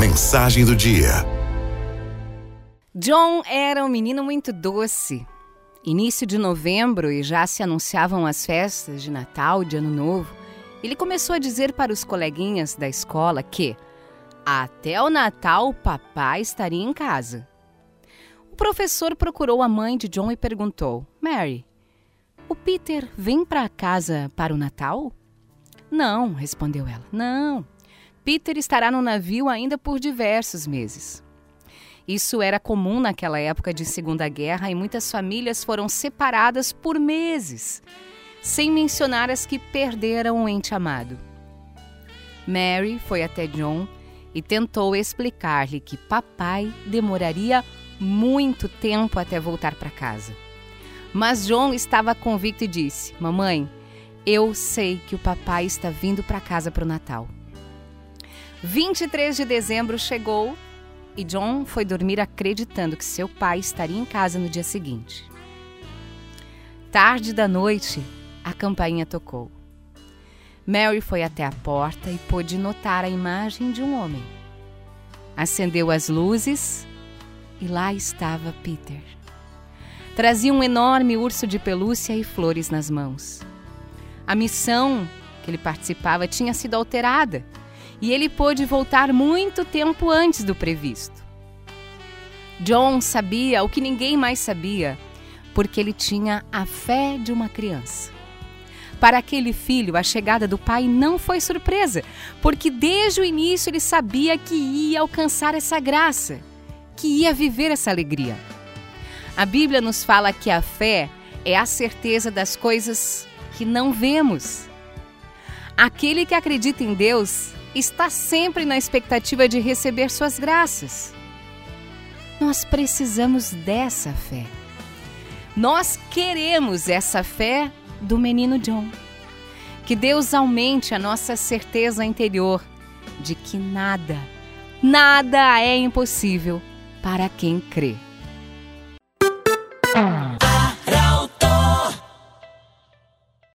Mensagem do dia. John era um menino muito doce. Início de novembro e já se anunciavam as festas de Natal, de Ano Novo. Ele começou a dizer para os coleguinhas da escola que até o Natal o papai estaria em casa. O professor procurou a mãe de John e perguntou: Mary, o Peter vem para casa para o Natal? Não, respondeu ela. Não. Peter estará no navio ainda por diversos meses. Isso era comum naquela época de Segunda Guerra e muitas famílias foram separadas por meses, sem mencionar as que perderam o ente amado. Mary foi até John e tentou explicar-lhe que papai demoraria muito tempo até voltar para casa. Mas John estava convicto e disse: Mamãe, eu sei que o papai está vindo para casa para o Natal. 23 de dezembro chegou e John foi dormir acreditando que seu pai estaria em casa no dia seguinte. Tarde da noite, a campainha tocou. Mary foi até a porta e pôde notar a imagem de um homem. Acendeu as luzes e lá estava Peter. Trazia um enorme urso de pelúcia e flores nas mãos. A missão que ele participava tinha sido alterada e ele pôde voltar muito tempo antes do previsto. John sabia o que ninguém mais sabia, porque ele tinha a fé de uma criança. Para aquele filho, a chegada do pai não foi surpresa, porque desde o início ele sabia que ia alcançar essa graça, que ia viver essa alegria. A Bíblia nos fala que a fé é a certeza das coisas que não vemos. Aquele que acredita em Deus está sempre na expectativa de receber suas graças. Nós precisamos dessa fé. Nós queremos essa fé do menino John. Que Deus aumente a nossa certeza interior de que nada, nada é impossível para quem crê.